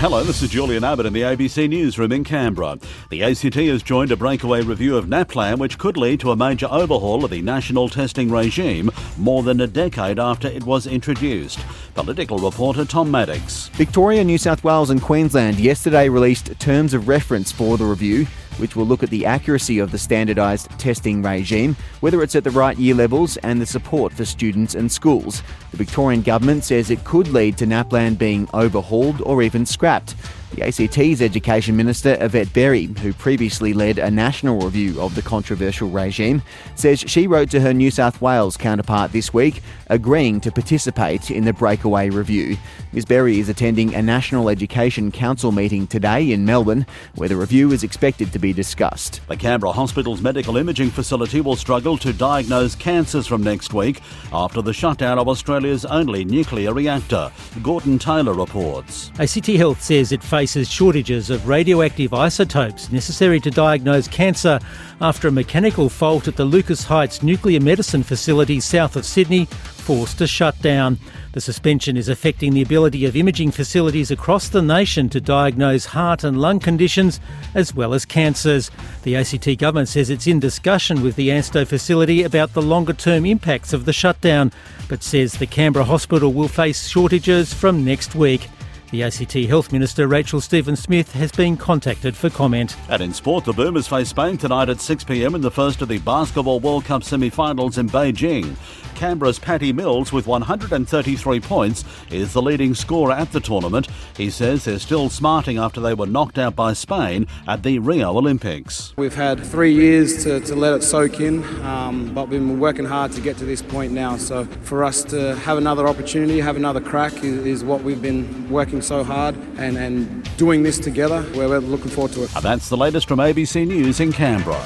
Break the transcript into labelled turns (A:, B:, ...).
A: Hello, this is Julian Abbott in the ABC Newsroom in Canberra. The ACT has joined a breakaway review of NAPLAN, which could lead to a major overhaul of the national testing regime more than a decade after it was introduced. Political reporter Tom Maddox.
B: Victoria, New South Wales, and Queensland yesterday released terms of reference for the review which will look at the accuracy of the standardised testing regime, whether it's at the right year levels, and the support for students and schools. The Victorian government says it could lead to NAPLAN being overhauled or even scrapped. The ACT's Education Minister, Yvette Berry, who previously led a national review of the controversial regime, says she wrote to her New South Wales counterpart this week agreeing to participate in the breakaway review. Ms Berry is attending a National Education Council meeting today in Melbourne, where the review is expected to be discussed.
A: The Canberra Hospital's medical imaging facility will struggle to diagnose cancers from next week after the shutdown of Australia's only nuclear reactor. Gordon Taylor reports.
C: ACT Health says it faces shortages of radioactive isotopes necessary to diagnose cancer after a mechanical fault at the Lucas Heights nuclear medicine facility south of Sydney forced to shut down. The suspension is affecting the ability of imaging facilities across the nation to diagnose heart and lung conditions as well as cancers. The ACT government says it's in discussion with the ANSTO facility about the longer term impacts of the shutdown, but says the Canberra hospital will face shortages from next week. The ACT Health Minister Rachel Stephen-Smith has been contacted for comment.
A: And in sport, the Boomers face Spain tonight at 6pm in the first of the Basketball World Cup semi-finals in Beijing. Canberra's Patty Mills, with 133 points, is the leading scorer at the tournament. He says they're still smarting after they were knocked out by Spain at the Rio Olympics.
D: We've had three years to, to let it soak in, um, but we've been working hard to get to this point now. So for us to have another opportunity, have another crack, is, is what we've been working so hard and, and doing this together. We're looking forward to it.
A: And that's the latest from ABC News in Canberra.